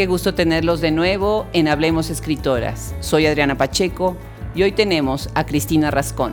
Qué gusto tenerlos de nuevo en Hablemos Escritoras. Soy Adriana Pacheco y hoy tenemos a Cristina Rascón.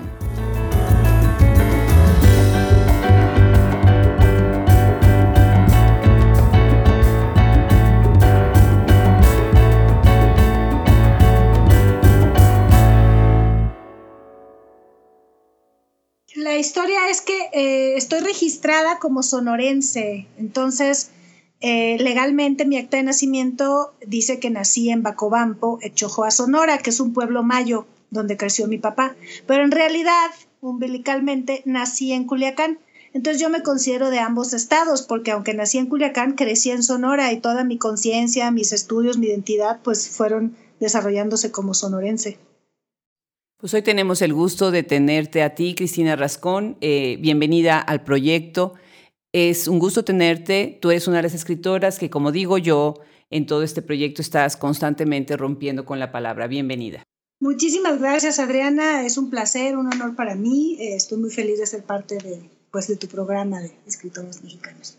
La historia es que eh, estoy registrada como sonorense, entonces eh, legalmente mi acta de nacimiento dice que nací en Bacobampo, Echojoa, Sonora, que es un pueblo mayo donde creció mi papá, pero en realidad, umbilicalmente, nací en Culiacán. Entonces yo me considero de ambos estados, porque aunque nací en Culiacán, crecí en Sonora y toda mi conciencia, mis estudios, mi identidad, pues fueron desarrollándose como sonorense. Pues hoy tenemos el gusto de tenerte a ti, Cristina Rascón. Eh, bienvenida al proyecto. Es un gusto tenerte. Tú eres una de las escritoras que, como digo yo, en todo este proyecto estás constantemente rompiendo con la palabra. Bienvenida. Muchísimas gracias, Adriana. Es un placer, un honor para mí. Eh, estoy muy feliz de ser parte de, pues, de tu programa de escritores mexicanos.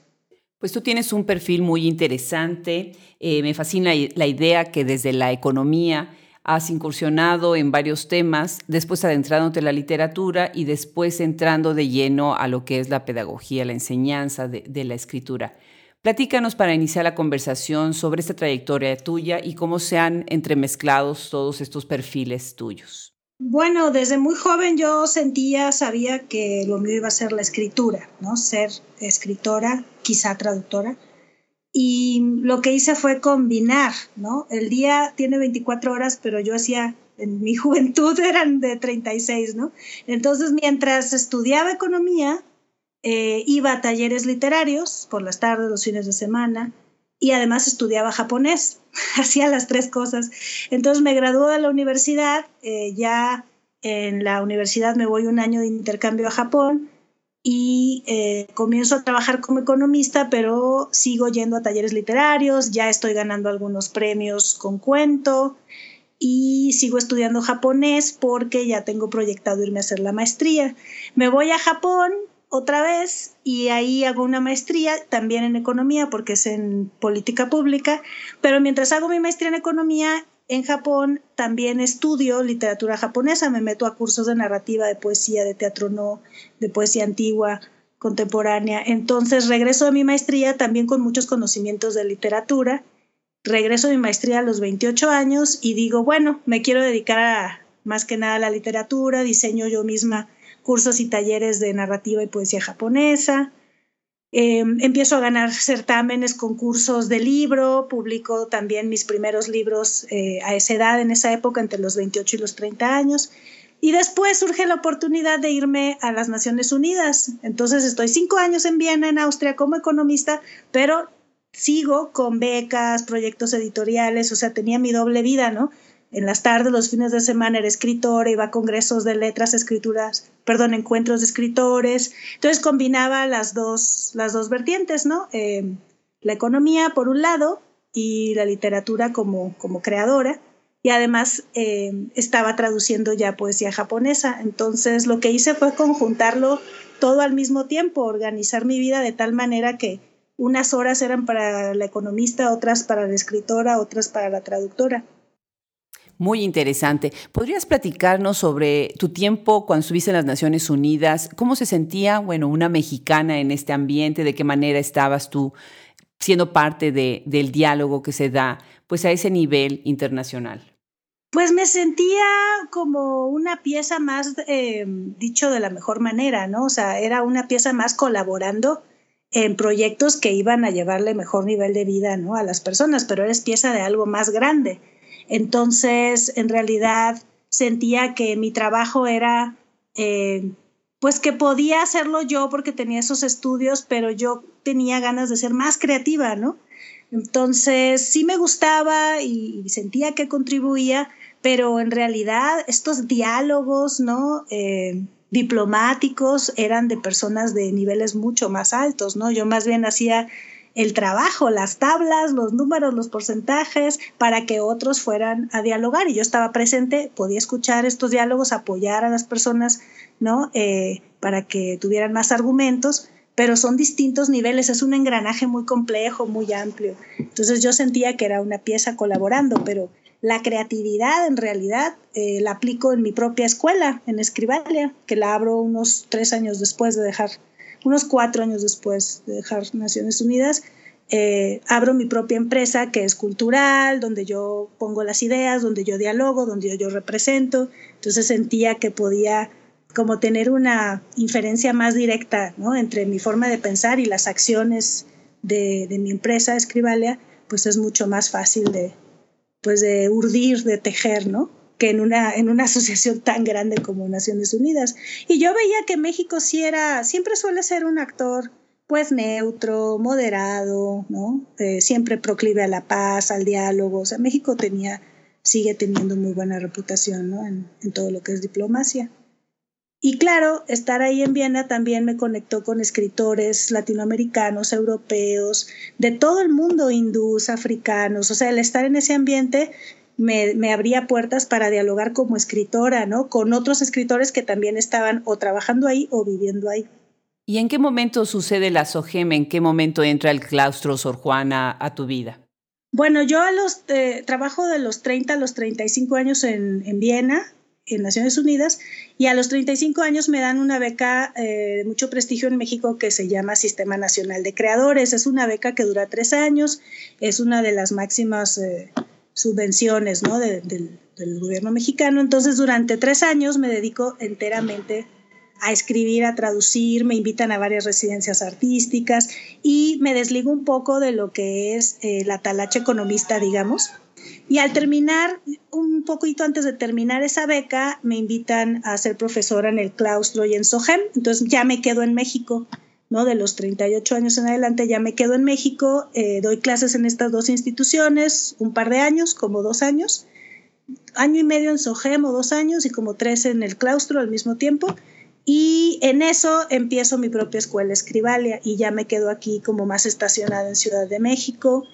Pues tú tienes un perfil muy interesante. Eh, me fascina la idea que desde la economía has incursionado en varios temas, después adentrándote en la literatura y después entrando de lleno a lo que es la pedagogía, la enseñanza de, la escritura. Platícanos para iniciar la conversación sobre esta trayectoria tuya y cómo se han entremezclado todos estos perfiles tuyos. Bueno, desde muy joven yo sentía, sabía que lo mío iba a ser la escritura, ¿no? Ser escritora, quizá traductora y lo que hice fue combinar, ¿no? El día tiene 24 horas, pero yo hacía, en mi juventud eran de 36, ¿no? Entonces, mientras estudiaba economía, eh, iba a talleres literarios por las tardes, los fines de semana, y además estudiaba japonés, hacía las tres cosas. Entonces me graduó de la universidad, eh, ya en la universidad me voy un año de intercambio a Japón, y eh, comienzo a trabajar como economista, pero sigo yendo a talleres literarios, ya estoy ganando algunos premios con cuento y sigo estudiando japonés porque ya tengo proyectado irme a hacer la maestría. Me voy a Japón otra vez y ahí hago una maestría también en economía porque es en política pública, pero mientras hago mi maestría en economía en Japón también estudio literatura japonesa, me meto a cursos de narrativa, de poesía, de teatro no, de poesía antigua, contemporánea. Entonces regreso a mi maestría también con muchos conocimientos de literatura. Regreso a mi maestría a los 28 años y digo, bueno, me quiero dedicar a, más que nada a la literatura, diseño yo misma cursos y talleres de narrativa y poesía japonesa. Em, empiezo a ganar certámenes, concursos de libro, publico también mis primeros libros eh, a esa edad, en esa época, entre los 28 y los 30 años. Y después surge la oportunidad de irme a las Naciones Unidas. Entonces estoy cinco años en Viena, en Austria, como economista, pero sigo con becas, proyectos editoriales, o sea, tenía mi doble vida, ¿no? En las tardes, los fines de semana era escritora, iba a congresos de letras, escrituras, perdón, encuentros de escritores. Entonces combinaba las dos, las dos vertientes, ¿no? Eh, la economía por un lado y la literatura como, como creadora. Y además eh, estaba traduciendo ya poesía japonesa. Entonces lo que hice fue conjuntarlo todo al mismo tiempo, organizar mi vida de tal manera que unas horas eran para la economista, otras para la escritora, otras para la traductora. Muy interesante. ¿Podrías platicarnos sobre tu tiempo cuando estuviste en las Naciones Unidas? ¿Cómo se sentía, bueno, una mexicana en este ambiente? ¿De qué manera estabas tú siendo parte de, del diálogo que se da, pues, a ese nivel internacional? Pues me sentía como una pieza más, eh, dicho de la mejor manera, ¿no? O sea, era una pieza más colaborando en proyectos que iban a llevarle mejor nivel de vida, ¿no? A las personas, pero eres pieza de algo más grande. Entonces, en realidad, sentía que mi trabajo era, eh, pues que podía hacerlo yo porque tenía esos estudios, pero yo tenía ganas de ser más creativa, ¿no? Entonces, sí me gustaba y, sentía que contribuía, pero en realidad estos diálogos, ¿no? Eh, diplomáticos eran de personas de niveles mucho más altos, ¿no? Yo más bien hacía el trabajo, las tablas, los números, los porcentajes, para que otros fueran a dialogar. Y yo estaba presente, podía escuchar estos diálogos, apoyar a las personas, ¿no? Eh, para que tuvieran más argumentos, pero son distintos niveles, es un engranaje muy complejo, muy amplio. Entonces yo sentía que era una pieza colaborando, pero la creatividad en realidad eh, la aplico en mi propia escuela, en Escribalia, que la abro unos tres años después de dejar, unos cuatro años después de dejar Naciones Unidas. Eh, abro mi propia empresa que es cultural, donde yo pongo las ideas, donde yo dialogo, donde yo, represento. Entonces sentía que podía como tener una inferencia más directa ¿no? entre mi forma de pensar y las acciones de, de mi empresa Escribalia, pues es mucho más fácil de, pues de urdir, de tejer, ¿no? Que en una, en una asociación tan grande como Naciones Unidas. Y yo veía que México sí era, siempre suele ser un actor pues neutro, moderado, ¿no? Eh, siempre proclive a la paz, al diálogo. O sea, México tenía, sigue teniendo muy buena reputación, ¿no? En, en todo lo que es diplomacia. Y claro, estar ahí en Viena también me conectó con escritores latinoamericanos, europeos, de todo el mundo, hindús, africanos. O sea, el estar en ese ambiente me, me, abría puertas para dialogar como escritora, ¿no? Con otros escritores que también estaban o trabajando ahí o viviendo ahí. ¿Y en qué momento sucede la SOGEM? ¿En qué momento entra el claustro Sor Juana a tu vida? Bueno, yo a los, eh, trabajo de los 30 a los 35 años en, en Viena, en Naciones Unidas y a los 35 años me dan una beca eh, de mucho prestigio en México que se llama Sistema Nacional de Creadores. Es una beca que dura tres años, es una de las máximas eh, subvenciones ¿no? del gobierno mexicano. Entonces durante tres años me dedico enteramente a escribir, a traducir, me invitan a varias residencias artísticas y me desligo un poco de lo que es eh, la talacha economista, digamos y al terminar, un poquito antes de terminar esa beca, me invitan a ser profesora en el claustro y en SOGEM. Entonces ya me quedo en México, ¿no? De los 38 años en adelante ya me quedo en México. Eh, doy clases en estas dos instituciones, un par de años, como dos años. Año y medio en SOGEM o dos años y como tres en el claustro al mismo tiempo. Y en eso empiezo mi propia escuela Escribalia y ya me quedo aquí como más estacionada en Ciudad de México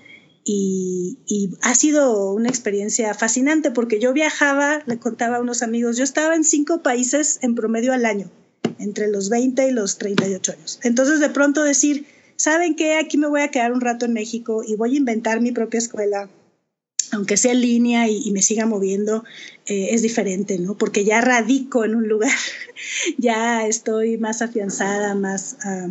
y, ha sido una experiencia fascinante porque yo viajaba, le contaba a unos amigos, yo estaba en cinco países en promedio al año, entre los 20 y los 38 años. Entonces de pronto decir, ¿saben qué? Aquí me voy a quedar un rato en México y voy a inventar mi propia escuela, aunque sea en línea y, me siga moviendo, eh, es diferente, ¿no? Porque ya radico en un lugar, ya estoy más afianzada, más... Ah,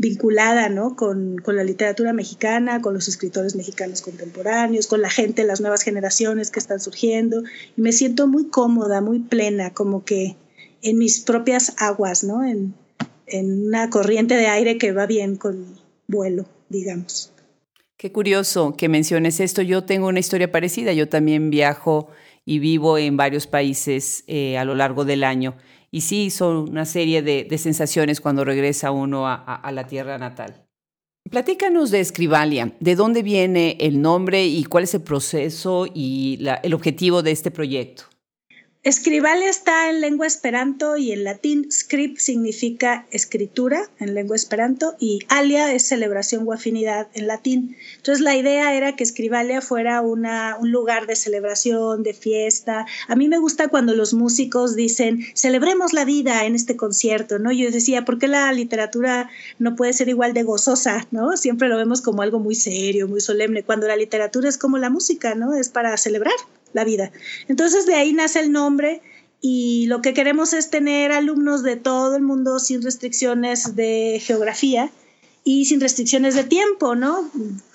vinculada ¿no? con, con, la literatura mexicana, con los escritores mexicanos contemporáneos, con la gente, las nuevas generaciones que están surgiendo. Y me siento muy cómoda, muy plena, como que en mis propias aguas, ¿no? en, en una corriente de aire que va bien con mi vuelo, digamos. Qué curioso que menciones esto. Yo tengo una historia parecida. Yo también viajo y vivo en varios países eh, a lo largo del año. Y sí, son una serie de, sensaciones cuando regresa uno a, la tierra natal. Platícanos de Escribalia, de dónde viene el nombre y cuál es el proceso y el objetivo de este proyecto. Escribalia está en lengua esperanto y en latín. Script significa escritura en lengua esperanto y alia es celebración o afinidad en latín. Entonces la idea era que Escribalia fuera una, un lugar de celebración, de fiesta. A mí me gusta cuando los músicos dicen celebremos la vida en este concierto, ¿no? Yo decía, ¿por qué la literatura no puede ser igual de gozosa, ¿no? Siempre lo vemos como algo muy serio, muy solemne, cuando la literatura es como la música, ¿no? Es para celebrar la vida. Entonces de ahí nace el nombre y lo que queremos es tener alumnos de todo el mundo sin restricciones de geografía y sin restricciones de tiempo, ¿no?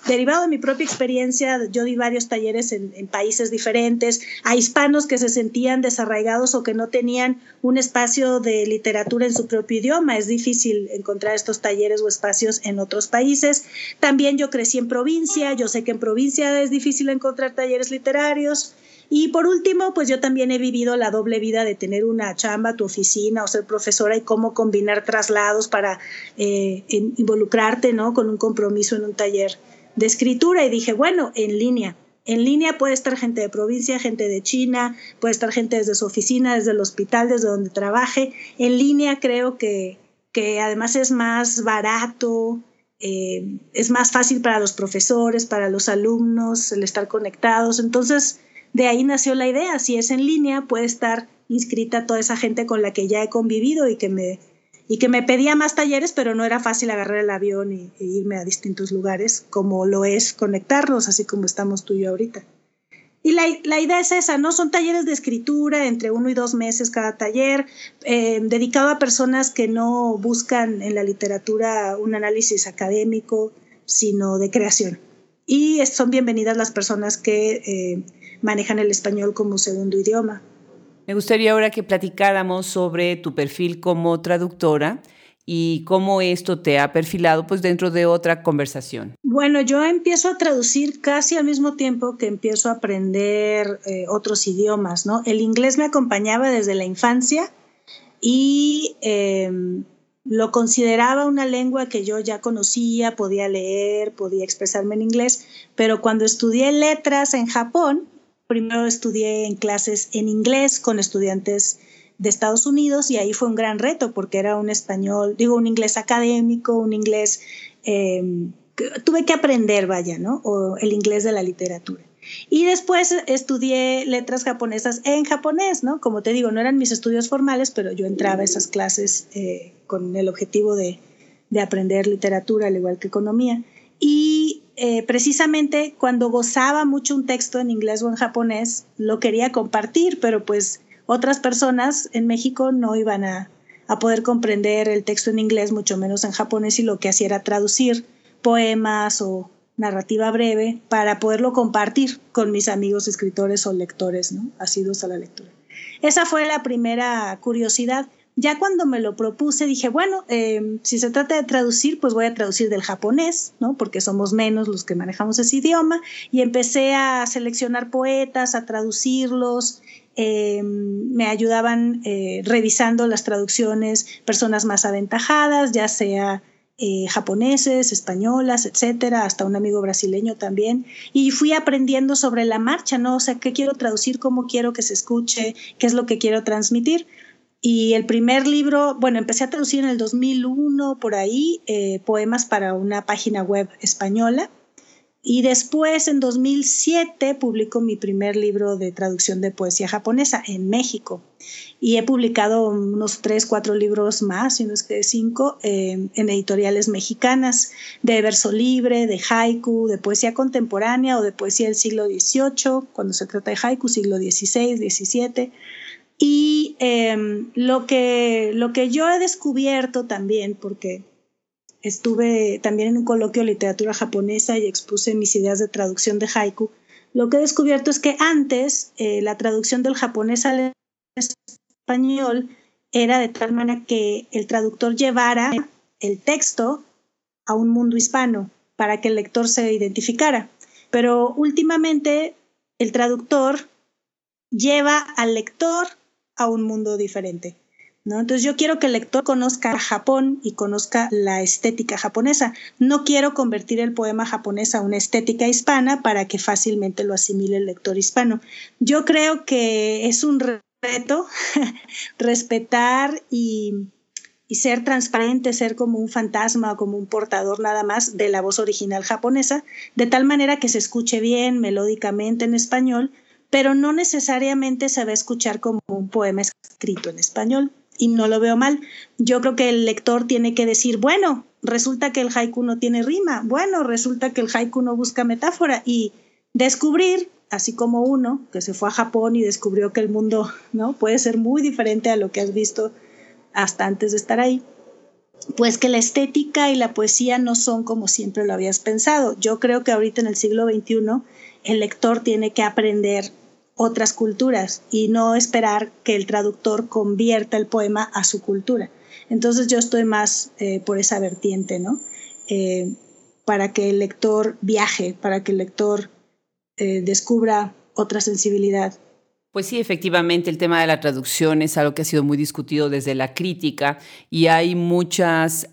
Derivado de mi propia experiencia, yo di varios talleres en, países diferentes, a hispanos que se sentían desarraigados o que no tenían un espacio de literatura en su propio idioma. Es difícil encontrar estos talleres o espacios en otros países. También yo crecí en provincia, yo sé que en provincia es difícil encontrar talleres literarios. Y por último, pues yo también he vivido la doble vida de tener una chamba, tu oficina o ser profesora y cómo combinar traslados para eh, involucrarte, ¿no? Con un compromiso en un taller de escritura. Y dije, bueno, en línea. En línea puede estar gente de provincia, gente de China, puede estar gente desde su oficina, desde el hospital, desde donde trabaje. En línea creo que, que además es más barato, eh, es más fácil para los profesores, para los alumnos, el estar conectados. Entonces, de ahí nació la idea, si es en línea, puede estar inscrita toda esa gente con la que ya he convivido y que me, y que me pedía más talleres, pero no era fácil agarrar el avión e irme a distintos lugares, como lo es conectarnos, así como estamos tú y yo ahorita. Y la, la, idea es esa, ¿no? Son talleres de escritura, entre uno y dos meses cada taller, eh, dedicado a personas que no buscan en la literatura un análisis académico, sino de creación. Y son bienvenidas las personas que eh, manejan el español como segundo idioma. Me gustaría ahora que platicáramos sobre tu perfil como traductora y cómo esto te ha perfilado pues dentro de otra conversación. Bueno, yo empiezo a traducir casi al mismo tiempo que empiezo a aprender eh, otros idiomas, ¿no? El inglés me acompañaba desde la infancia y em, lo consideraba una lengua que yo ya conocía, podía leer, podía expresarme en inglés, pero cuando estudié letras en Japón, primero estudié en clases en inglés con estudiantes de Estados Unidos y ahí fue un gran reto porque era un español, digo, un inglés académico, un inglés, em, tuve que aprender, vaya, ¿no? O el inglés de la literatura. Y después estudié letras japonesas en japonés, ¿no? Como te digo, no eran mis estudios formales, pero yo entraba a esas clases eh, con el objetivo de, de, aprender literatura, al igual que economía. Y eh, precisamente cuando gozaba mucho un texto en inglés o en japonés, lo quería compartir, pero pues otras personas en México no iban a, poder comprender el texto en inglés, mucho menos en japonés, y lo que hacía era traducir poemas o narrativa breve para poderlo compartir con mis amigos escritores o lectores, ¿no? Asidos a la lectura. Esa fue la primera curiosidad. Ya cuando me lo propuse dije, bueno, eh, si se trata de traducir, pues voy a traducir del japonés, ¿no? Porque somos menos los que manejamos ese idioma. Y empecé a seleccionar poetas, a traducirlos, eh, me ayudaban eh, revisando las traducciones personas más aventajadas, ya sea eh, japoneses, españolas, etcétera, hasta un amigo brasileño también. Y fui aprendiendo sobre la marcha, ¿no? O sea, qué quiero traducir, cómo quiero que se escuche, qué es lo que quiero transmitir. Y el primer libro, bueno, empecé a traducir en el 2001 por ahí, poemas para una página web española y después, en 2007, publico mi primer libro de traducción de poesía japonesa en México. Y he publicado unos tres, cuatro libros más, si no es que cinco, en editoriales mexicanas, de verso libre, de haiku, de poesía contemporánea o de poesía del siglo XVIII, cuando se trata de haiku, siglo XVI, XVII. Y em, lo, que, lo que yo he descubierto también, porque estuve también en un coloquio de literatura japonesa y expuse mis ideas de traducción de haiku, lo que he descubierto es que antes eh, la traducción del japonés al español era de tal manera que el traductor llevara el texto a un mundo hispano para que el lector se identificara. Pero últimamente el traductor lleva al lector a un mundo diferente. Entonces yo quiero que el lector conozca Japón y conozca la estética japonesa. No quiero convertir el poema japonés a una estética hispana para que fácilmente lo asimile el lector hispano. Yo creo que es un reto respetar y, y ser transparente, ser como un fantasma o como un portador nada más de la voz original japonesa, de tal manera que se escuche bien melódicamente en español, pero no necesariamente se va a escuchar como un poema escrito en español y no lo veo mal. Yo creo que el lector tiene que decir, bueno, resulta que el haiku no tiene rima, bueno, resulta que el haiku no busca metáfora y descubrir, así como uno que se fue a Japón y descubrió que el mundo no puede ser muy diferente a lo que has visto hasta antes de estar ahí, pues que la estética y la poesía no son como siempre lo habías pensado. Yo creo que ahorita en el siglo XXI el lector tiene que aprender otras culturas y no esperar que el traductor convierta el poema a su cultura. Entonces yo estoy más eh, por esa vertiente, ¿no? Eh, para que el lector viaje, para que el lector eh, descubra otra sensibilidad. Pues sí, efectivamente, el tema de la traducción es algo que ha sido muy discutido desde la crítica y hay muchas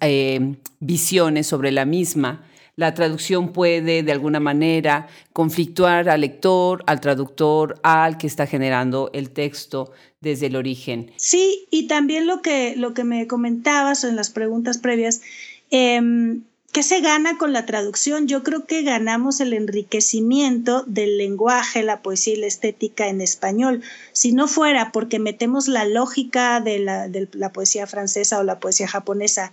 visiones sobre la misma la traducción puede de alguna manera conflictuar al lector, al traductor, al que está generando el texto desde el origen. Sí, y también lo que, lo que me comentabas en las preguntas previas, em, ¿Qué se gana con la traducción? Yo creo que ganamos el enriquecimiento del lenguaje, la poesía y la estética en español. Si no fuera porque metemos la lógica de la, de la poesía francesa o la poesía japonesa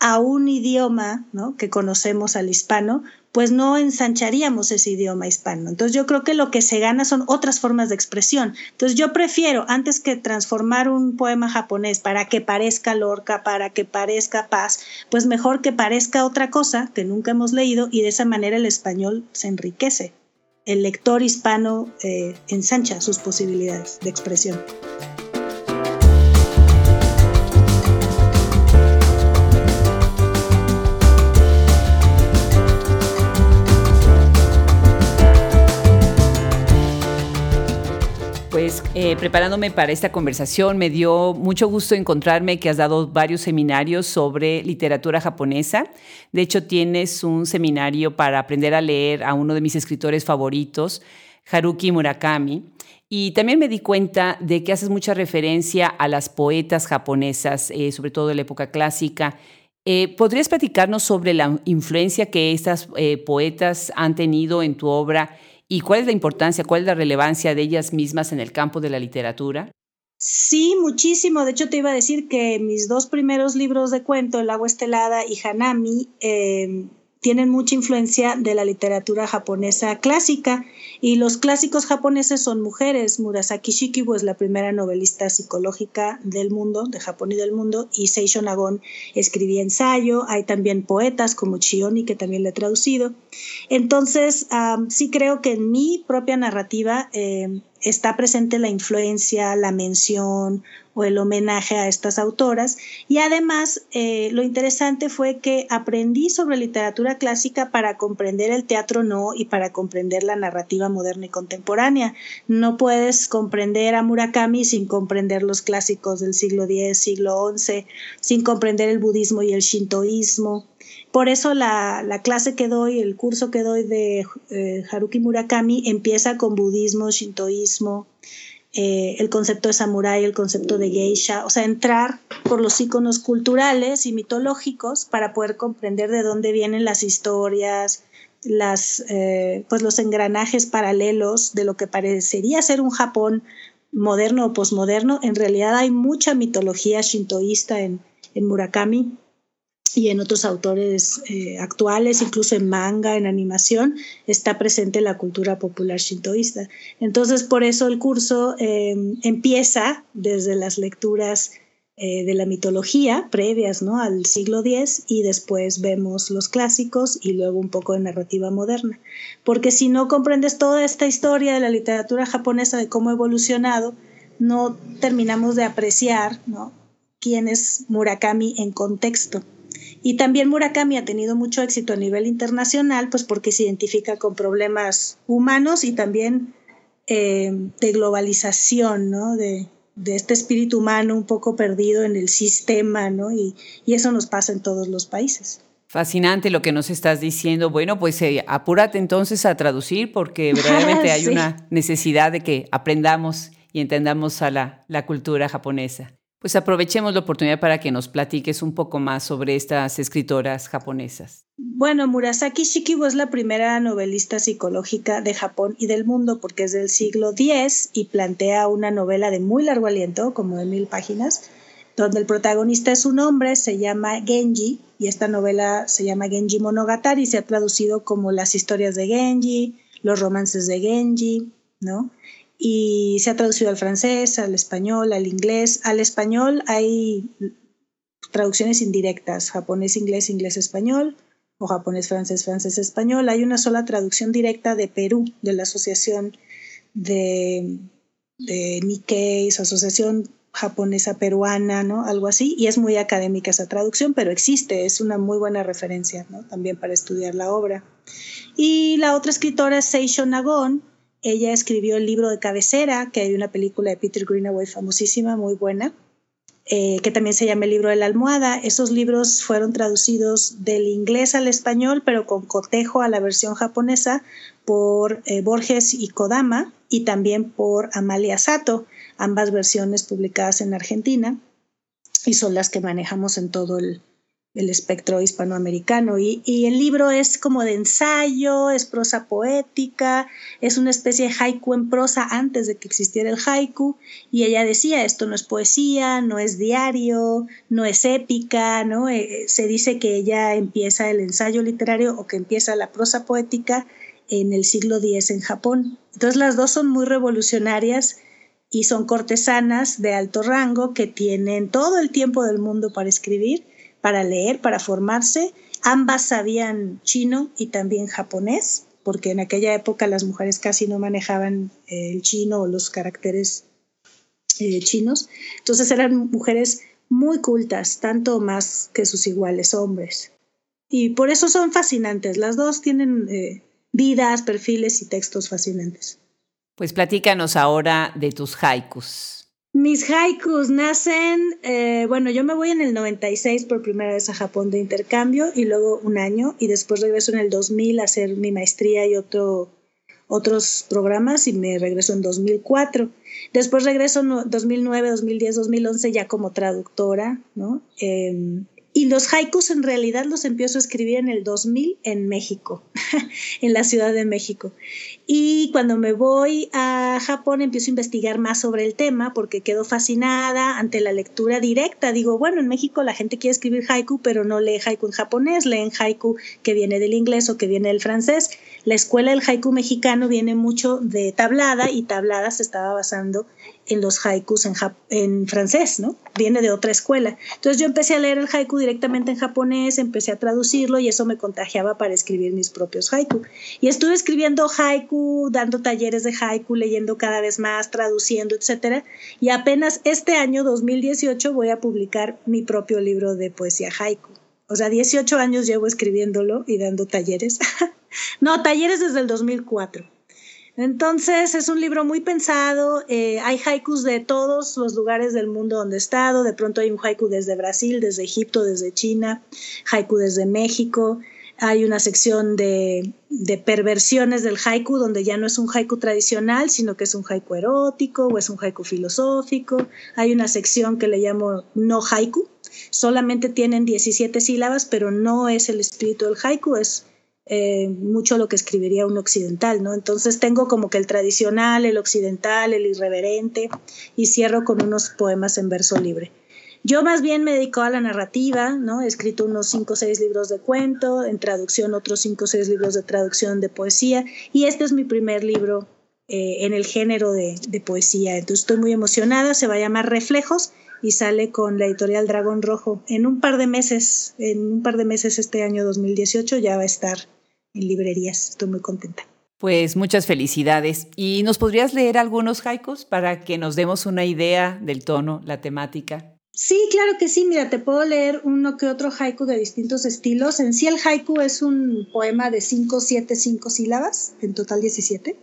a un idioma que conocemos al hispano, pues no ensancharíamos ese idioma hispano. Entonces yo creo que lo que se gana son otras formas de expresión. Entonces yo prefiero, antes que transformar un poema japonés para que parezca Lorca, para que parezca paz, pues mejor que parezca otra cosa que nunca hemos leído y de esa manera el español se enriquece. El lector hispano eh, ensancha sus posibilidades de expresión. Pues eh, preparándome para esta conversación, me dio mucho gusto encontrarme que has dado varios seminarios sobre literatura japonesa. De hecho, tienes un seminario para aprender a leer a uno de mis escritores favoritos, Haruki Murakami. Y también me di cuenta de que haces mucha referencia a las poetas japonesas, eh, sobre todo de la época clásica. Eh, ¿Podrías platicarnos sobre la influencia que estas poetas han tenido en tu obra? ¿Y cuál es la importancia, cuál es la relevancia de ellas mismas en el campo de la literatura? Sí, muchísimo. De hecho, te iba a decir que mis dos primeros libros de cuento, El agua estelada y Hanami, eh, tienen mucha influencia de la literatura japonesa clásica y los clásicos japoneses son mujeres. Murasaki Shikibu es la primera novelista psicológica del mundo, de Japón y del mundo, y Seisho Nagon escribía ensayo. Hay también poetas como Chioni, que también le he traducido. Entonces, sí creo que en mi propia narrativa eh, está presente la influencia, la mención o el homenaje a estas autoras. Y además, eh, lo interesante fue que aprendí sobre literatura clásica para comprender el teatro no y para comprender la narrativa moderna y contemporánea. No puedes comprender a Murakami sin comprender los clásicos del siglo X, siglo XI, sin comprender el budismo y el shintoísmo. Por eso la, clase que doy, el curso que doy de eh, Haruki Murakami empieza con budismo, shintoísmo, eh, el concepto de samurái, el concepto de geisha, o sea, entrar por los iconos culturales y mitológicos para poder comprender de dónde vienen las historias, las, eh, pues los engranajes paralelos de lo que parecería ser un Japón moderno o posmoderno. En realidad hay mucha mitología shintoísta en, en Murakami y en otros autores eh, actuales, incluso en manga, en animación, está presente la cultura popular shintoísta. Entonces, por eso el curso em, empieza desde las lecturas eh, de la mitología previas ¿no? al siglo X y después vemos los clásicos y luego un poco de narrativa moderna. Porque si no comprendes toda esta historia de la literatura japonesa, de cómo ha evolucionado, no terminamos de apreciar ¿no? quién es Murakami en contexto. Y también Murakami ha tenido mucho éxito a nivel internacional, pues porque se identifica con problemas humanos y también eh, de globalización, ¿no? De, este espíritu humano un poco perdido en el sistema, ¿no? Y, eso nos pasa en todos los países. Fascinante lo que nos estás diciendo. Bueno, pues eh, apúrate entonces a traducir porque verdaderamente hay una necesidad de que aprendamos y entendamos a la cultura japonesa. Pues aprovechemos la oportunidad para que nos platiques un poco más sobre estas escritoras japonesas. Bueno, Murasaki Shikibu es la primera novelista psicológica de Japón y del mundo porque es del siglo X y plantea una novela de muy largo aliento, como de mil páginas, donde el protagonista es un hombre, se llama Genji, y esta novela se llama Genji Monogatari, y se ha traducido como las historias de Genji, los romances de Genji, ¿no? Y se ha traducido al francés, al español, al inglés. Al español hay traducciones indirectas, japonés, inglés, inglés, español, o japonés, francés, francés, español. Hay una sola traducción directa de Perú, de la Asociación de, de Nikkei, Asociación Japonesa Peruana, ¿no? Algo así. Y es muy académica esa traducción, pero existe, es una muy buena referencia, ¿no? También para estudiar la obra. Y la otra escritora es Seisho Nagon, ella escribió el libro de cabecera, que hay una película de Peter Greenaway famosísima, muy buena, eh, que también se llama el libro de la almohada. Esos libros fueron traducidos del inglés al español, pero con cotejo a la versión japonesa por eh, Borges y Kodama y también por Amalia Sato, ambas versiones publicadas en Argentina y son las que manejamos en todo el, el espectro hispanoamericano. Y, y, el libro es como de ensayo, es prosa poética, es una especie de haiku en prosa antes de que existiera el haiku. Y ella decía, esto no es poesía, no es diario, no es épica, ¿no? Eh, se dice que ella empieza el ensayo literario o que empieza la prosa poética en el siglo X en Japón. Entonces las dos son muy revolucionarias y son cortesanas de alto rango que tienen todo el tiempo del mundo para escribir para leer, para formarse. Ambas sabían chino y también japonés, porque en aquella época las mujeres casi no manejaban eh, el chino o los caracteres eh, chinos. Entonces eran mujeres muy cultas, tanto más que sus iguales hombres. Y por eso son fascinantes. Las dos tienen eh, vidas, perfiles y textos fascinantes. Pues platícanos ahora de tus haikus. Mis haikus nacen, eh, bueno, yo me voy en el 96 por primera vez a Japón de intercambio y luego un año y después regreso en el 2000 a hacer mi maestría y otro, otros programas y me regreso en 2004. Después regreso en 2009, 2010, 2011 ya como traductora, ¿no? Em, y los haikus en realidad los empiezo a escribir en el 2000 en México, en la Ciudad de México. Y cuando me voy a Japón empiezo a investigar más sobre el tema porque quedo fascinada ante la lectura directa. Digo, bueno, en México la gente quiere escribir haiku, pero no lee haiku en japonés, leen haiku que viene del inglés o que viene del francés. La escuela del haiku mexicano viene mucho de tablada y tablada se estaba basando en los haikus en, francés, ¿no? Viene de otra escuela. Entonces yo empecé a leer el haiku directamente en japonés, empecé a traducirlo y eso me contagiaba para escribir mis propios haiku. Y estuve escribiendo haiku, dando talleres de haiku, leyendo cada vez más, traduciendo, etcétera. Y apenas este año, 2018, voy a publicar mi propio libro de poesía haiku. O sea, 18 años llevo escribiéndolo y dando talleres. no, talleres desde el 2004. Entonces es un libro muy pensado, eh, hay haikus de todos los lugares del mundo donde he estado, de pronto hay un haiku desde Brasil, desde Egipto, desde China, haiku desde México, hay una sección de, de, perversiones del haiku donde ya no es un haiku tradicional, sino que es un haiku erótico o es un haiku filosófico, hay una sección que le llamo no haiku, solamente tienen 17 sílabas, pero no es el espíritu del haiku, es eh, mucho lo que escribiría un occidental, ¿no? Entonces tengo como que el tradicional, el occidental, el irreverente y cierro con unos poemas en verso libre. Yo más bien me dedico a la narrativa, ¿no? He escrito unos cinco o seis libros de cuento, en traducción otros cinco o seis libros de traducción de poesía y este es mi primer libro eh, en el género de, de poesía. Entonces estoy muy emocionada, se va a llamar Reflejos y sale con la editorial Dragón Rojo. En un par de meses, en un par de meses este año 2018 ya va a estar en librerías. Estoy muy contenta. Pues muchas felicidades. ¿Y nos podrías leer algunos haikus para que nos demos una idea del tono, la temática? Sí, claro que sí. Mira, te puedo leer uno que otro haiku de distintos estilos. En sí el haiku es un poema de 5, 7, 5 sílabas, en total 17.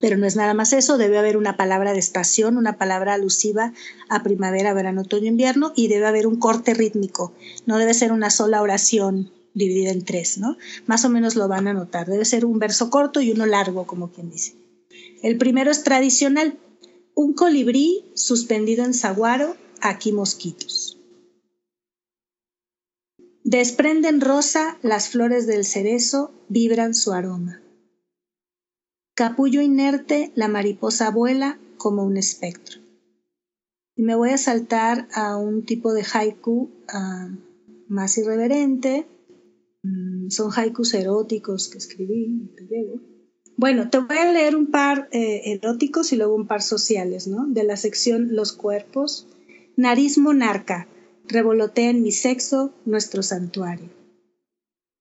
Pero no es nada más eso, debe haber una palabra de estación, una palabra alusiva a primavera, verano, otoño, invierno y debe haber un corte rítmico. No debe ser una sola oración dividida en tres, ¿no? Más o menos lo van a notar. Debe ser un verso corto y uno largo, como quien dice. El primero es tradicional. Un colibrí suspendido en saguaro, aquí mosquitos. Desprenden rosa las flores del cerezo, vibran su aroma. Capullo inerte, la mariposa vuela como un espectro. Y me voy a saltar a un tipo de haiku ah, más irreverente, son haikus eróticos que escribí, Bueno, te voy a leer un par eh, eróticos y luego un par sociales, ¿no? De la sección Los cuerpos. Nariz monarca, revolotea en mi sexo nuestro santuario.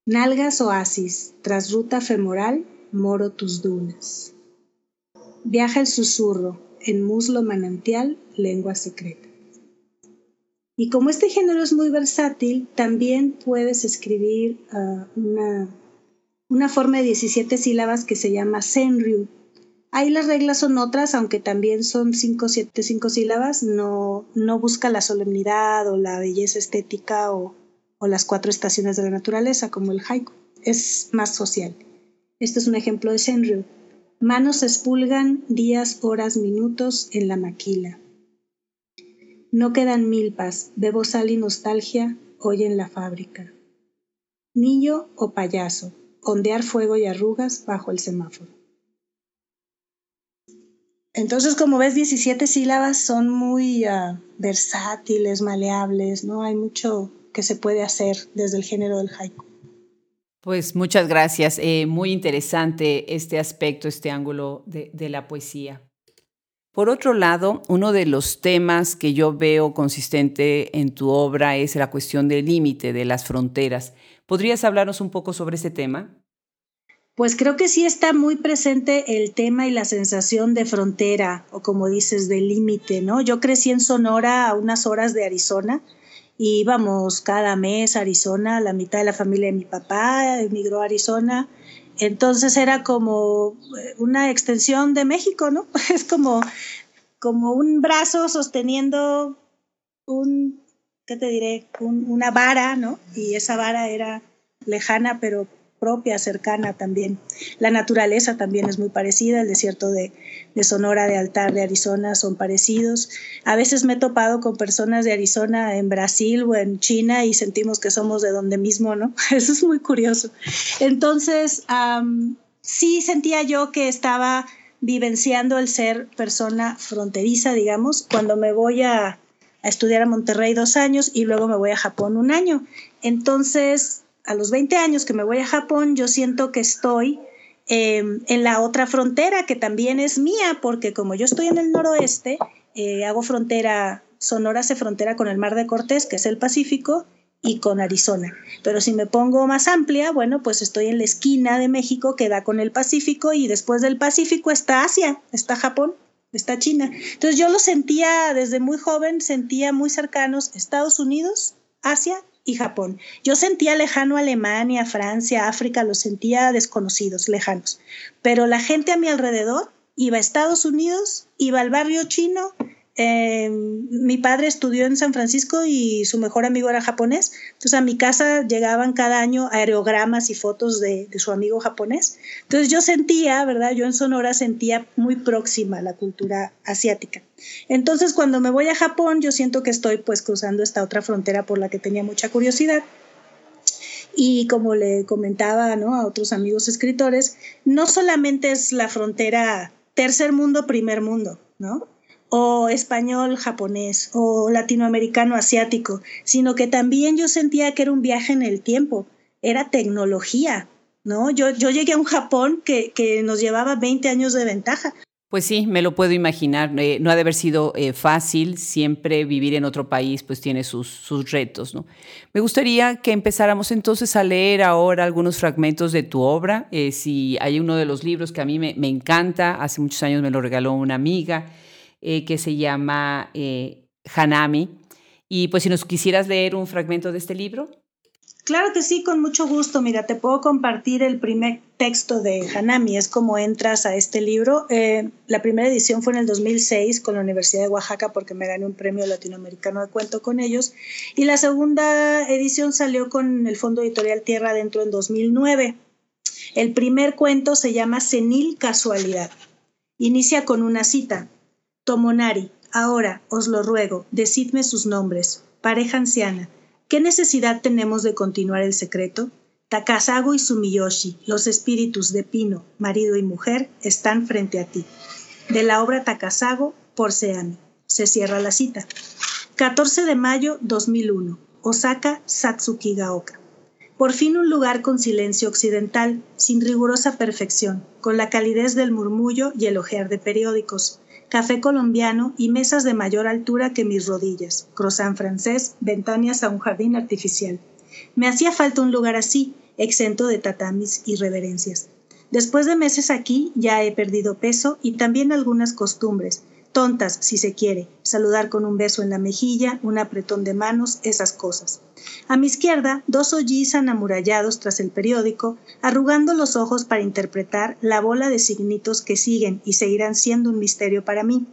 Nalgas oasis, tras ruta femoral, moro tus dunas. Viaja el susurro, en muslo manantial, lengua secreta. Y como este género es muy versátil, también puedes escribir ah, una, forma de 17 sílabas que se llama Senryu. Ahí las reglas son otras, aunque también son 5, 7, 5 sílabas, no, no busca la solemnidad o la belleza estética o, las cuatro estaciones de la naturaleza como el haiku. Es más social. Este es un ejemplo de Senryu. Manos expulgan días, horas, minutos en la maquila. No quedan milpas, bebo sal y nostalgia, hoy en la fábrica. Niño o payaso, ondear fuego y arrugas bajo el semáforo. Entonces, como ves, 17 sílabas son muy ah, versátiles, maleables, ¿no? Hay mucho que se puede hacer desde el género del haiku. Pues muchas gracias. Eh, muy interesante este aspecto, este ángulo de la poesía. Por otro lado, uno de los temas que yo veo consistente en tu obra es la cuestión del límite, de las fronteras. ¿Podrías hablarnos un poco sobre ese tema? Pues creo que sí está muy presente el tema y la sensación de frontera, o como dices, de límite, ¿no? Yo crecí en Sonora a unas horas de Arizona y íbamos cada mes a Arizona, la mitad de la familia de mi papá emigró a Arizona entonces era como eh, una extensión de México, ¿no? Es como, como un brazo sosteniendo un, ¿qué te diré? una vara, ¿no? Y esa vara era lejana, pero propia, cercana también. La naturaleza también es muy parecida, el desierto de, Sonora, de Altar, de Arizona son parecidos. A veces me he topado con personas de Arizona en Brasil o en China y sentimos que somos de donde mismo, ¿no? Eso es muy curioso. Entonces, sí sentía yo que estaba vivenciando el ser persona fronteriza, digamos, cuando me voy a estudiar a Monterrey dos años y luego me voy a Japón un año. Entonces, a los 20 años que me voy a Japón, yo siento que estoy em, en la otra frontera que también es mía, porque como yo estoy en el noroeste, eh, hago frontera, Sonora hace frontera con el Mar de Cortés, que es el Pacífico, y con Arizona. Pero si me pongo más amplia, bueno, pues estoy en la esquina de México que da con el Pacífico y después del Pacífico está Asia, está Japón, está China. Entonces yo lo sentía desde muy joven, sentía muy cercanos Estados Unidos, Asia y Japón. Yo sentía lejano Alemania, Francia, África, los sentía desconocidos, lejanos. Pero la gente a mi alrededor iba a Estados Unidos, iba al barrio chino, Em, mi padre estudió en San Francisco y su mejor amigo era japonés. Entonces a mi casa llegaban cada año aerogramas y fotos de, su amigo japonés. Entonces yo sentía, ¿verdad? Yo en Sonora sentía muy próxima la cultura asiática. Entonces cuando me voy a Japón yo siento que estoy pues cruzando esta otra frontera por la que tenía mucha curiosidad. Y como le comentaba a otros amigos escritores, no solamente es la frontera tercer mundo, primer mundo, ¿no? O español japonés o latinoamericano asiático, sino que también yo sentía que era un viaje en el tiempo, era tecnología, ¿no? Yo, yo llegué a un Japón que, que nos llevaba 20 años de ventaja. Pues sí, me lo puedo imaginar. Eh, no ha de haber sido eh, fácil. Siempre vivir en otro país pues tiene sus, sus retos. ¿no? Me gustaría que empezáramos entonces a leer ahora algunos fragmentos de tu obra. Eh, si hay uno de los libros que a mí me, me encanta, hace muchos años me lo regaló una amiga, eh, que se llama eh, Hanami. Y pues si nos quisieras leer un fragmento de este libro. Claro que sí, con mucho gusto. Mira, te puedo compartir el primer texto de Hanami, es como entras a este libro. Eh, la primera edición fue en el 2006 con la Universidad de Oaxaca porque me gané un premio latinoamericano de cuento con ellos. Y la segunda edición salió con el Fondo Editorial Tierra Adentro en 2009. El primer cuento se llama Senil Casualidad. Inicia con una cita. Tomonari, ahora, os lo ruego, decidme sus nombres. Pareja anciana, ¿qué necesidad tenemos de continuar el secreto? Takasago y Sumiyoshi, los espíritus de Pino, marido y mujer, están frente a ti. De la obra Takasago, por Seami. Se cierra la cita. 14 de mayo 2001. Osaka, Satsukigaoka. Por fin un lugar con silencio occidental, sin rigurosa perfección, con la calidez del murmullo y el ojear de periódicos, café colombiano y mesas de mayor altura que mis rodillas, croissant francés, ventanas a un jardín artificial. Me hacía falta un lugar así, exento de tatamis y reverencias. Después de meses aquí ya he perdido peso y también algunas costumbres, tontas si se quiere, saludar con un beso en la mejilla, un apretón de manos, esas cosas. A mi izquierda, dos ojis amurallados tras el periódico, arrugando los ojos para interpretar la bola de signitos que siguen y seguirán siendo un misterio para mí.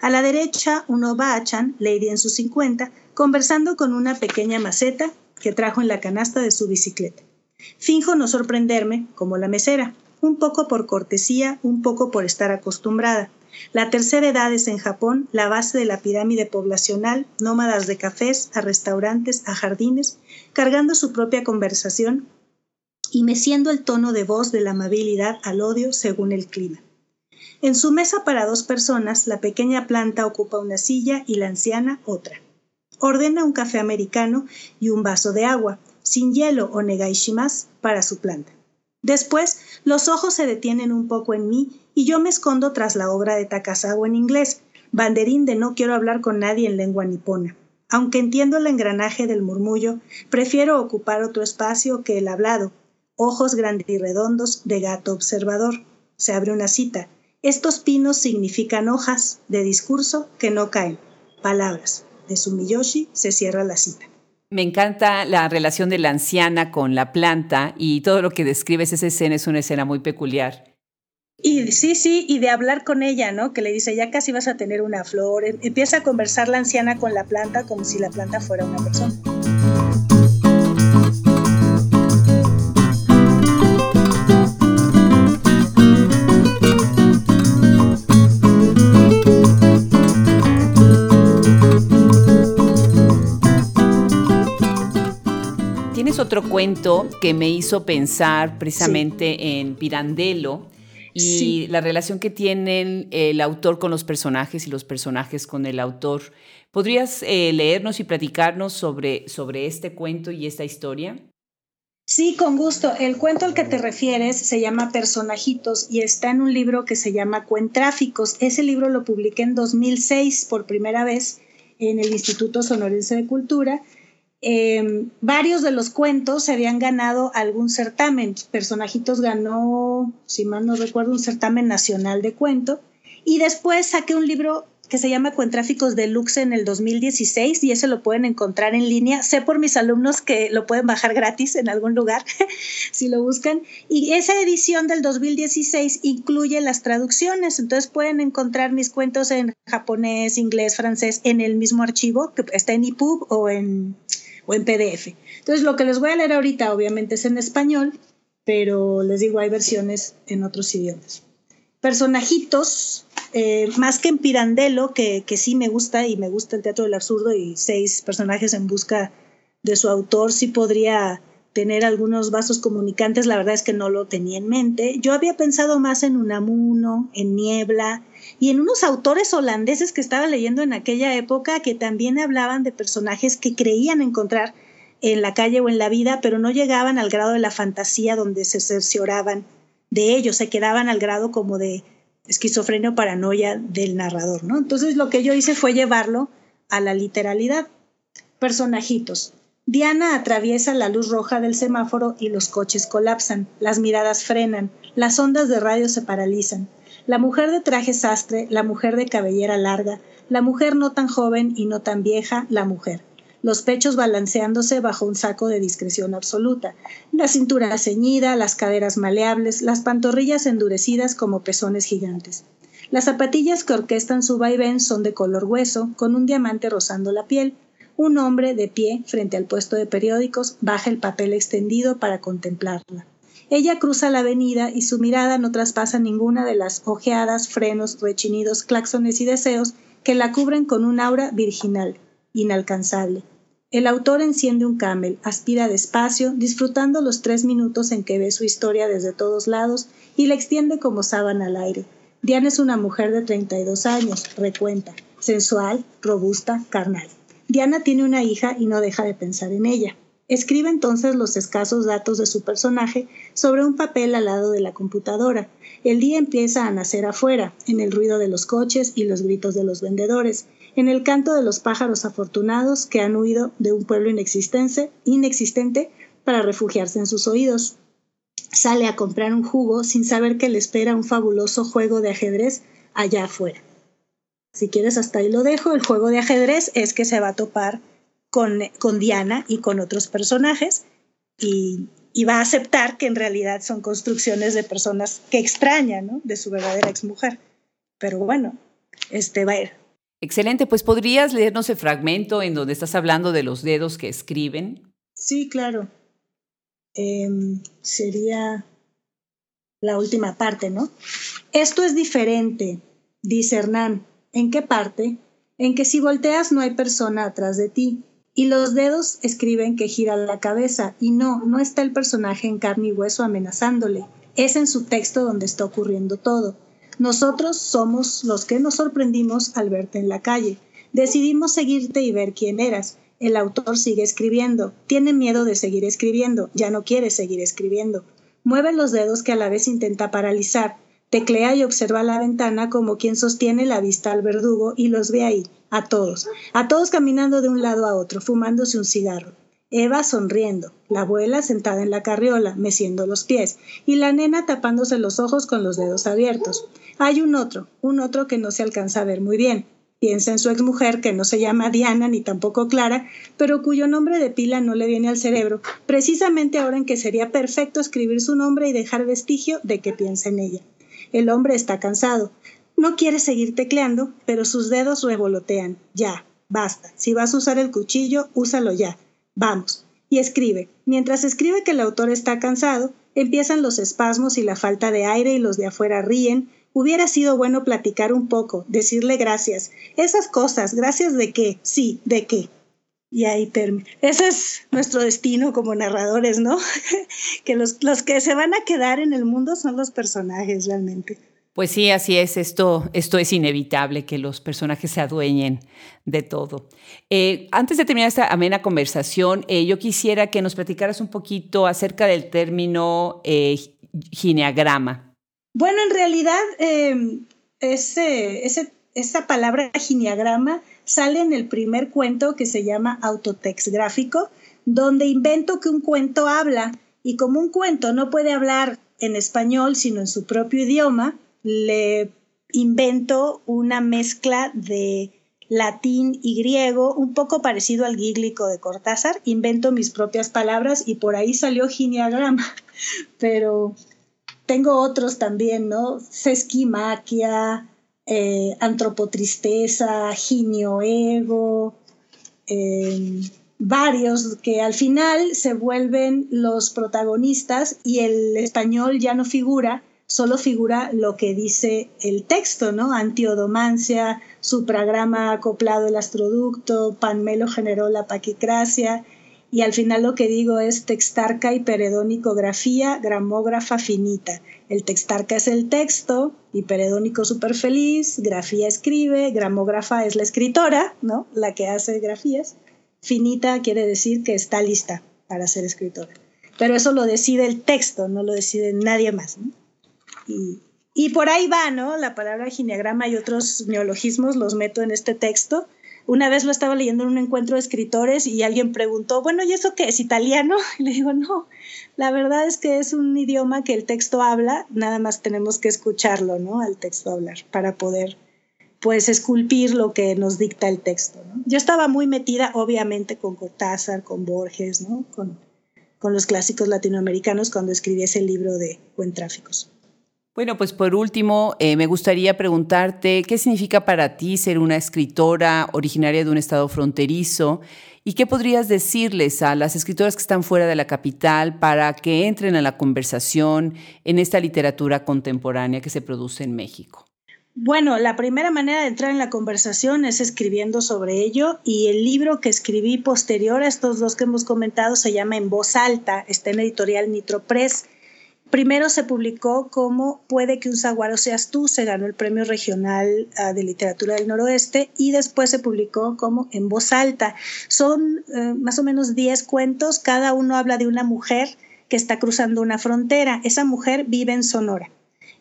A la derecha, un Obachan, lady en sus cincuenta, conversando con una pequeña maceta que trajo en la canasta de su bicicleta. Finjo no sorprenderme, como la mesera, un poco por cortesía, un poco por estar acostumbrada La tercera edad es en Japón la base de la pirámide poblacional, nómadas de cafés, a restaurantes, a jardines, cargando su propia conversación y meciendo el tono de voz de la amabilidad al odio según el clima. En su mesa para dos personas, la pequeña planta ocupa una silla y la anciana otra. Ordena un café americano y un vaso de agua, sin hielo o negaishimas, para su planta. Después, los ojos se detienen un poco en mí y yo me escondo tras la obra de Takasawa en inglés, banderín de no quiero hablar con nadie en lengua nipona. Aunque entiendo el engranaje del murmullo, prefiero ocupar otro espacio que el hablado. Ojos grandes y redondos de gato observador. Se abre una cita. Estos pinos significan hojas de discurso que no caen. Palabras. De Sumiyoshi se cierra la cita. Me encanta la relación de la anciana con la planta y todo lo que describes esa escena es una escena muy peculiar. Y sí, sí, y de hablar con ella, ¿no? Que le dice, ya casi vas a tener una flor. Empieza a conversar la anciana con la planta como si la planta fuera una persona. Otro cuento que me hizo pensar precisamente en Pirandello y la relación que tienen el autor con los personajes y los personajes con el autor. ¿Podrías eh, leernos y platicarnos sobre, sobre este cuento y esta historia? Sí, con gusto. El cuento al que te refieres se llama Personajitos y está en un libro que se llama Cuentráficos. Ese libro lo publiqué en 2006 por primera vez en el Instituto Sonorense de Cultura Em, varios de los cuentos se habían ganado algún certamen. Personajitos ganó, si mal no recuerdo, un certamen nacional de cuento. Y después saqué un libro que se llama Cuentráficos Deluxe en el 2016 y ese lo pueden encontrar en línea. Sé por mis alumnos que lo pueden bajar gratis en algún lugar si lo buscan. Y esa edición del 2016 incluye las traducciones, entonces pueden encontrar mis cuentos en japonés, inglés, francés en el mismo archivo que está en EPUB o en o en PDF. Entonces, lo que les voy a leer ahorita obviamente es en español, pero les digo, hay versiones en otros idiomas. Personajitos, eh, más que en Pirandello, que, que sí me gusta y me gusta el teatro del absurdo y seis personajes en busca de su autor, sí podría tener algunos vasos comunicantes, la verdad es que no lo tenía en mente. Yo había pensado más en Unamuno, en Niebla, y en unos autores holandeses que estaba leyendo en aquella época que también hablaban de personajes que creían encontrar en la calle o en la vida, pero no llegaban al grado de la fantasía donde se cercioraban de ellos, se quedaban al grado como de esquizofrenia o paranoia del narrador, ¿no? Entonces lo que yo hice fue llevarlo a la literalidad. Personajitos. Diana atraviesa la luz roja del semáforo y los coches colapsan, las miradas frenan, las ondas de radio se paralizan. La mujer de traje sastre, la mujer de cabellera larga, la mujer no tan joven y no tan vieja, la mujer. Los pechos balanceándose bajo un saco de discreción absoluta, la cintura ceñida, las caderas maleables, las pantorrillas endurecidas como pezones gigantes. Las zapatillas que orquestan su vaivén son de color hueso, con un diamante rozando la piel. Un hombre de pie frente al puesto de periódicos baja el papel extendido para contemplarla. Ella cruza la avenida y su mirada no traspasa ninguna de las ojeadas, frenos, rechinidos, claxones y deseos que la cubren con un aura virginal, inalcanzable. El autor enciende un camel, aspira despacio, disfrutando los tres minutos en que ve su historia desde todos lados y la extiende como sábana al aire. Diana es una mujer de 32 años, recuenta, sensual, robusta, carnal. Diana tiene una hija y no deja de pensar en ella. Escribe entonces los escasos datos de su personaje sobre un papel al lado de la computadora. El día empieza a nacer afuera, en el ruido de los coches y los gritos de los vendedores, en el canto de los pájaros afortunados que han huido de un pueblo inexistente, inexistente para refugiarse en sus oídos. Sale a comprar un jugo sin saber que le espera un fabuloso juego de ajedrez allá afuera. Si quieres, hasta ahí lo dejo. El juego de ajedrez es que se va a topar con, Diana y con otros personajes y, va a aceptar que en realidad son construcciones de personas que extrañan, De su verdadera exmujer. Pero bueno, este va a ir. Excelente, pues podrías leernos el fragmento en donde estás hablando de los dedos que escriben. Sí, claro. Em, sería la última parte, ¿no? Esto es diferente. Dice Hernán, ¿en qué parte? En que si volteas no hay persona atrás de ti. Y los dedos escriben que gira la cabeza. Y no, no está el personaje en carne y hueso amenazándole. Es en su texto donde está ocurriendo todo. Nosotros somos los que nos sorprendimos al verte en la calle. Decidimos seguirte y ver quién eras. El autor sigue escribiendo. Tiene miedo de seguir escribiendo. Ya no quiere seguir escribiendo. Mueve los dedos que a la vez intenta paralizar. Teclea y observa la ventana como quien sostiene la vista al verdugo y los ve ahí, a todos, a todos caminando de un lado a otro, fumándose un cigarro. Eva sonriendo, la abuela sentada en la carriola, meciendo los pies, y la nena tapándose los ojos con los dedos abiertos. Hay un otro, un otro que no se alcanza a ver muy bien. Piensa en su exmujer, que no se llama Diana ni tampoco Clara, pero cuyo nombre de pila no le viene al cerebro, precisamente ahora en que sería perfecto escribir su nombre y dejar vestigio de que piensa en ella. El hombre está cansado. No quiere seguir tecleando, pero sus dedos revolotean. Ya, basta. Si vas a usar el cuchillo, úsalo ya. Vamos. Y escribe. Mientras escribe que el autor está cansado, empiezan los espasmos y la falta de aire y los de afuera ríen. Hubiera sido bueno platicar un poco, decirle gracias. Esas cosas, gracias de qué, sí, de qué. Y ahí termina. Ese es nuestro destino como narradores, ¿no? que los, los que se van a quedar en el mundo son los personajes realmente. Pues sí, así es. Esto, esto es inevitable, que los personajes se adueñen de todo. Eh, antes de terminar esta amena conversación, eh, yo quisiera que nos platicaras un poquito acerca del término eh, gineagrama. Bueno, en realidad, ese, ese, esa palabra gineagrama sale en el primer cuento que se llama Autotext Gráfico, donde invento que un cuento habla y como un cuento no puede hablar en español sino en su propio idioma, le invento una mezcla de latín y griego, un poco parecido al gíglico de Cortázar, invento mis propias palabras y por ahí salió giniagrama, pero tengo otros también, ¿no? Sesquimaquia, eh, antropotristeza, ginioego, eh, varios que al final se vuelven los protagonistas y el español ya no figura, solo figura lo que dice el texto, ¿no? Antiodomancia, supragrama acoplado el astroducto, panmelo generó la paquicracia, y al final lo que digo es textarca y peredónicografía, gramógrafa finita. El textarca es el texto, y peredónico súper feliz, grafía escribe, gramógrafa es la escritora, ¿no? La que hace grafías. Finita quiere decir que está lista para ser escritora. Pero eso lo decide el texto, no lo decide nadie más. Y, y por ahí va, ¿no? La palabra gineagrama y otros neologismos los meto en este texto una vez lo estaba leyendo en un encuentro de escritores y alguien preguntó, bueno, ¿y eso qué es italiano? Y le digo, no, la verdad es que es un idioma que el texto habla, nada más tenemos que escucharlo, ¿no? Al texto hablar para poder pues esculpir lo que nos dicta el texto. Yo estaba muy metida, obviamente, con Cortázar, con Borges, ¿no? con, con los clásicos latinoamericanos cuando escribí ese libro de Buen Tráficos. Bueno, pues por último, eh, me gustaría preguntarte qué significa para ti ser una escritora originaria de un estado fronterizo y qué podrías decirles a las escritoras que están fuera de la capital para que entren a la conversación en esta literatura contemporánea que se produce en México. Bueno, la primera manera de entrar en la conversación es escribiendo sobre ello y el libro que escribí posterior a estos dos que hemos comentado se llama En voz alta, está en editorial Nitro Press Primero se publicó como Puede que un saguaro seas tú, se ganó el Premio Regional ah, de Literatura del Noroeste y después se publicó como En voz alta. Son eh, más o menos 10 cuentos, cada uno habla de una mujer que está cruzando una frontera. Esa mujer vive en Sonora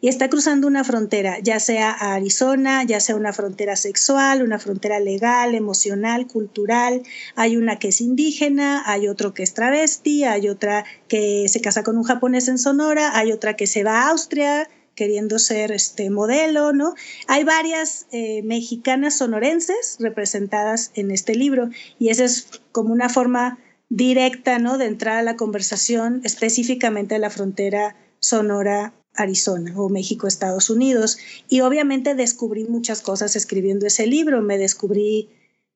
y está cruzando una frontera, ya sea a Arizona, ya sea una frontera sexual, una frontera legal, emocional, cultural. Hay una que es indígena, hay otro que es travesti, hay otra que se casa con un japonés en Sonora, hay otra que se va a Austria queriendo ser este modelo, ¿no? Hay varias eh, mexicanas sonorenses representadas en este libro y esa es como una forma directa, ¿no? De entrar a la conversación específicamente de la frontera sonora Arizona o México, Estados Unidos. Y obviamente descubrí muchas cosas escribiendo ese libro. Me descubrí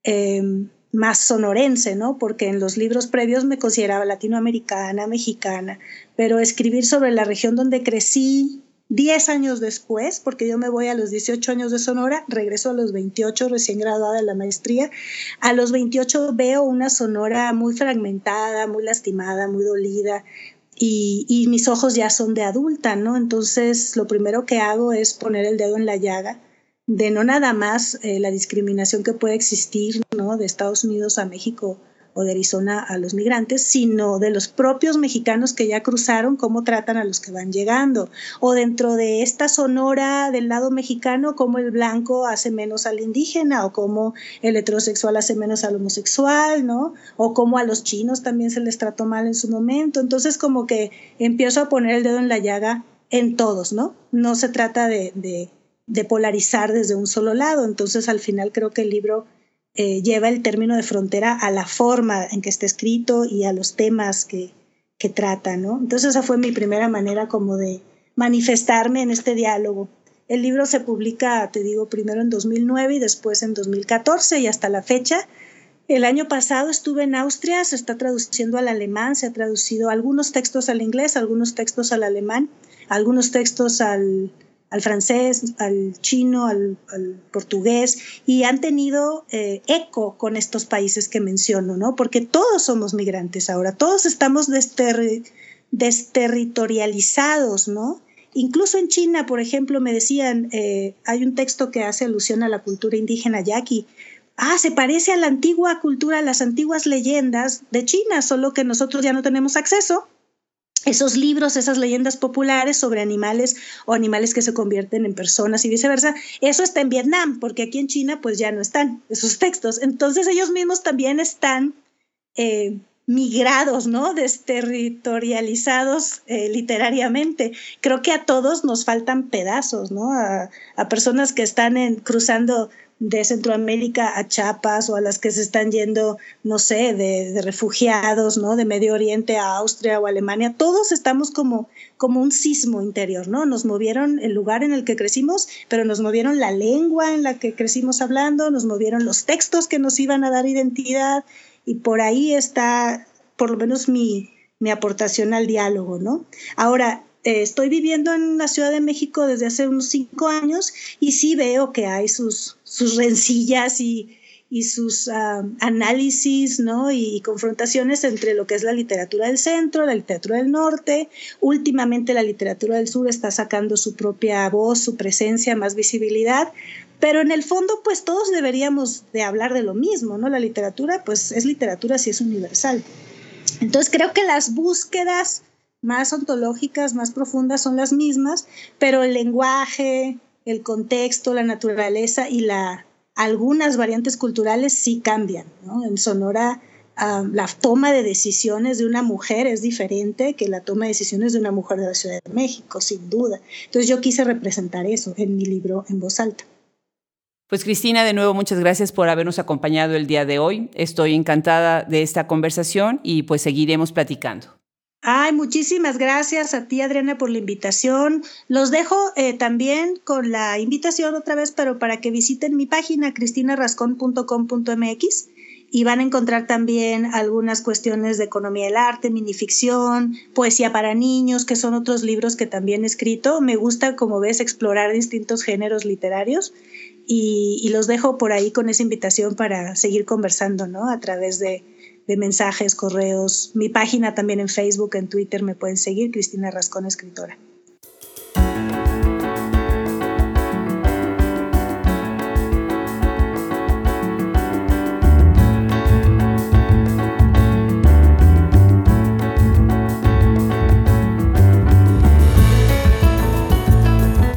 em, más sonorense, ¿no? Porque en los libros previos me consideraba latinoamericana, mexicana, pero escribir sobre la región donde crecí, 10 años después, porque yo me voy a los 18 años de Sonora, regreso a los 28 recién graduada de la maestría, a los 28 veo una Sonora muy fragmentada, muy lastimada, muy dolida, y, mis ojos ya son de adulta, ¿no? Entonces, lo primero que hago es poner el dedo en la llaga de no nada más eh, la discriminación que puede existir, ¿no? De Estados Unidos a México o de Arizona a los migrantes, sino de los propios mexicanos que ya cruzaron, cómo tratan a los que van llegando. O dentro de esta sonora del lado mexicano, cómo el blanco hace menos al indígena, o cómo el heterosexual hace menos al homosexual, ¿no? O cómo a los chinos también se les trató mal en su momento. Entonces, como que empiezo a poner el dedo en la llaga en todos, ¿no? No se trata de, de, de polarizar desde un solo lado. Entonces, al final creo que el libro eh, lleva el término de frontera a la forma en que está escrito y a los temas que, que trata, ¿no? Entonces esa fue mi primera manera como de manifestarme en este diálogo. El libro se publica, te digo, primero en 2009 y después en 2014 y hasta la fecha. El año pasado estuve en Austria, se está traduciendo al alemán, se ha traducido algunos textos al inglés, algunos textos al alemán, algunos textos al, al francés, al chino, al, portugués, y han tenido eh, eco con estos países que menciono, ¿no? Porque todos somos migrantes ahora, todos estamos desterritorializados, ¿no? Incluso en China, por ejemplo, me decían, eh, hay un texto que hace alusión a la cultura indígena yaqui. Ah, se parece a la antigua cultura, a las antiguas leyendas de China, solo que nosotros ya no tenemos acceso esos libros, esas leyendas populares sobre animales o animales que se convierten en personas y viceversa, eso está en Vietnam, porque aquí en China pues ya no están esos textos. Entonces ellos mismos también están eh, migrados, ¿no? Desterritorializados eh, literariamente. Creo que a todos nos faltan pedazos, ¿no? A, personas que están en, cruzando de Centroamérica a Chiapas o a las que se están yendo, no sé, de, refugiados, ¿no? De Medio Oriente a Austria o Alemania, todos estamos como, como un sismo interior, ¿no? Nos movieron el lugar en el que crecimos, pero nos movieron la lengua en la que crecimos hablando, nos movieron los textos que nos iban a dar identidad y por ahí está, por lo menos mi, mi aportación al diálogo, ¿no? Ahora, eh, estoy viviendo en la Ciudad de México desde hace unos cinco años y sí veo que hay sus, sus rencillas y, y sus análisis ¿no? Y, confrontaciones entre lo que es la literatura del centro, la literatura del norte. Últimamente la literatura del sur está sacando su propia voz, su presencia, más visibilidad. Pero en el fondo, pues todos deberíamos de hablar de lo mismo, ¿no? La literatura, pues es literatura si es universal. Entonces creo que las búsquedas más ontológicas, más profundas son las mismas, pero el lenguaje, el contexto, la naturaleza y la, algunas variantes culturales sí cambian. En Sonora la toma de decisiones de una mujer es diferente que la toma de decisiones de una mujer de la Ciudad de México, sin duda. Entonces yo quise representar eso en mi libro en voz alta. Pues Cristina, de nuevo muchas gracias por habernos acompañado el día de hoy. Estoy encantada de esta conversación y pues seguiremos platicando. Ay, muchísimas gracias a ti, Adriana, por la invitación. Los dejo eh, también con la invitación otra vez, pero para que visiten mi página, cristinarascón.com.mx y van a encontrar también algunas cuestiones de economía del arte, minificción, poesía para niños, que son otros libros que también he escrito. Me gusta, como ves, explorar distintos géneros literarios y, y los dejo por ahí con esa invitación para seguir conversando, ¿no? A través de, de mensajes, correos. Mi página también en Facebook, en Twitter me pueden seguir, Cristina Rascón, escritora.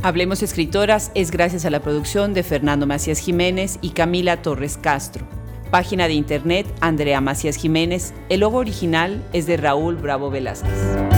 Hablemos Escritoras es gracias a la producción de Fernando Macías Jiménez y Camila Torres Castro. Página de internet Andrea Macías Jiménez. El logo original es de Raúl Bravo Velázquez.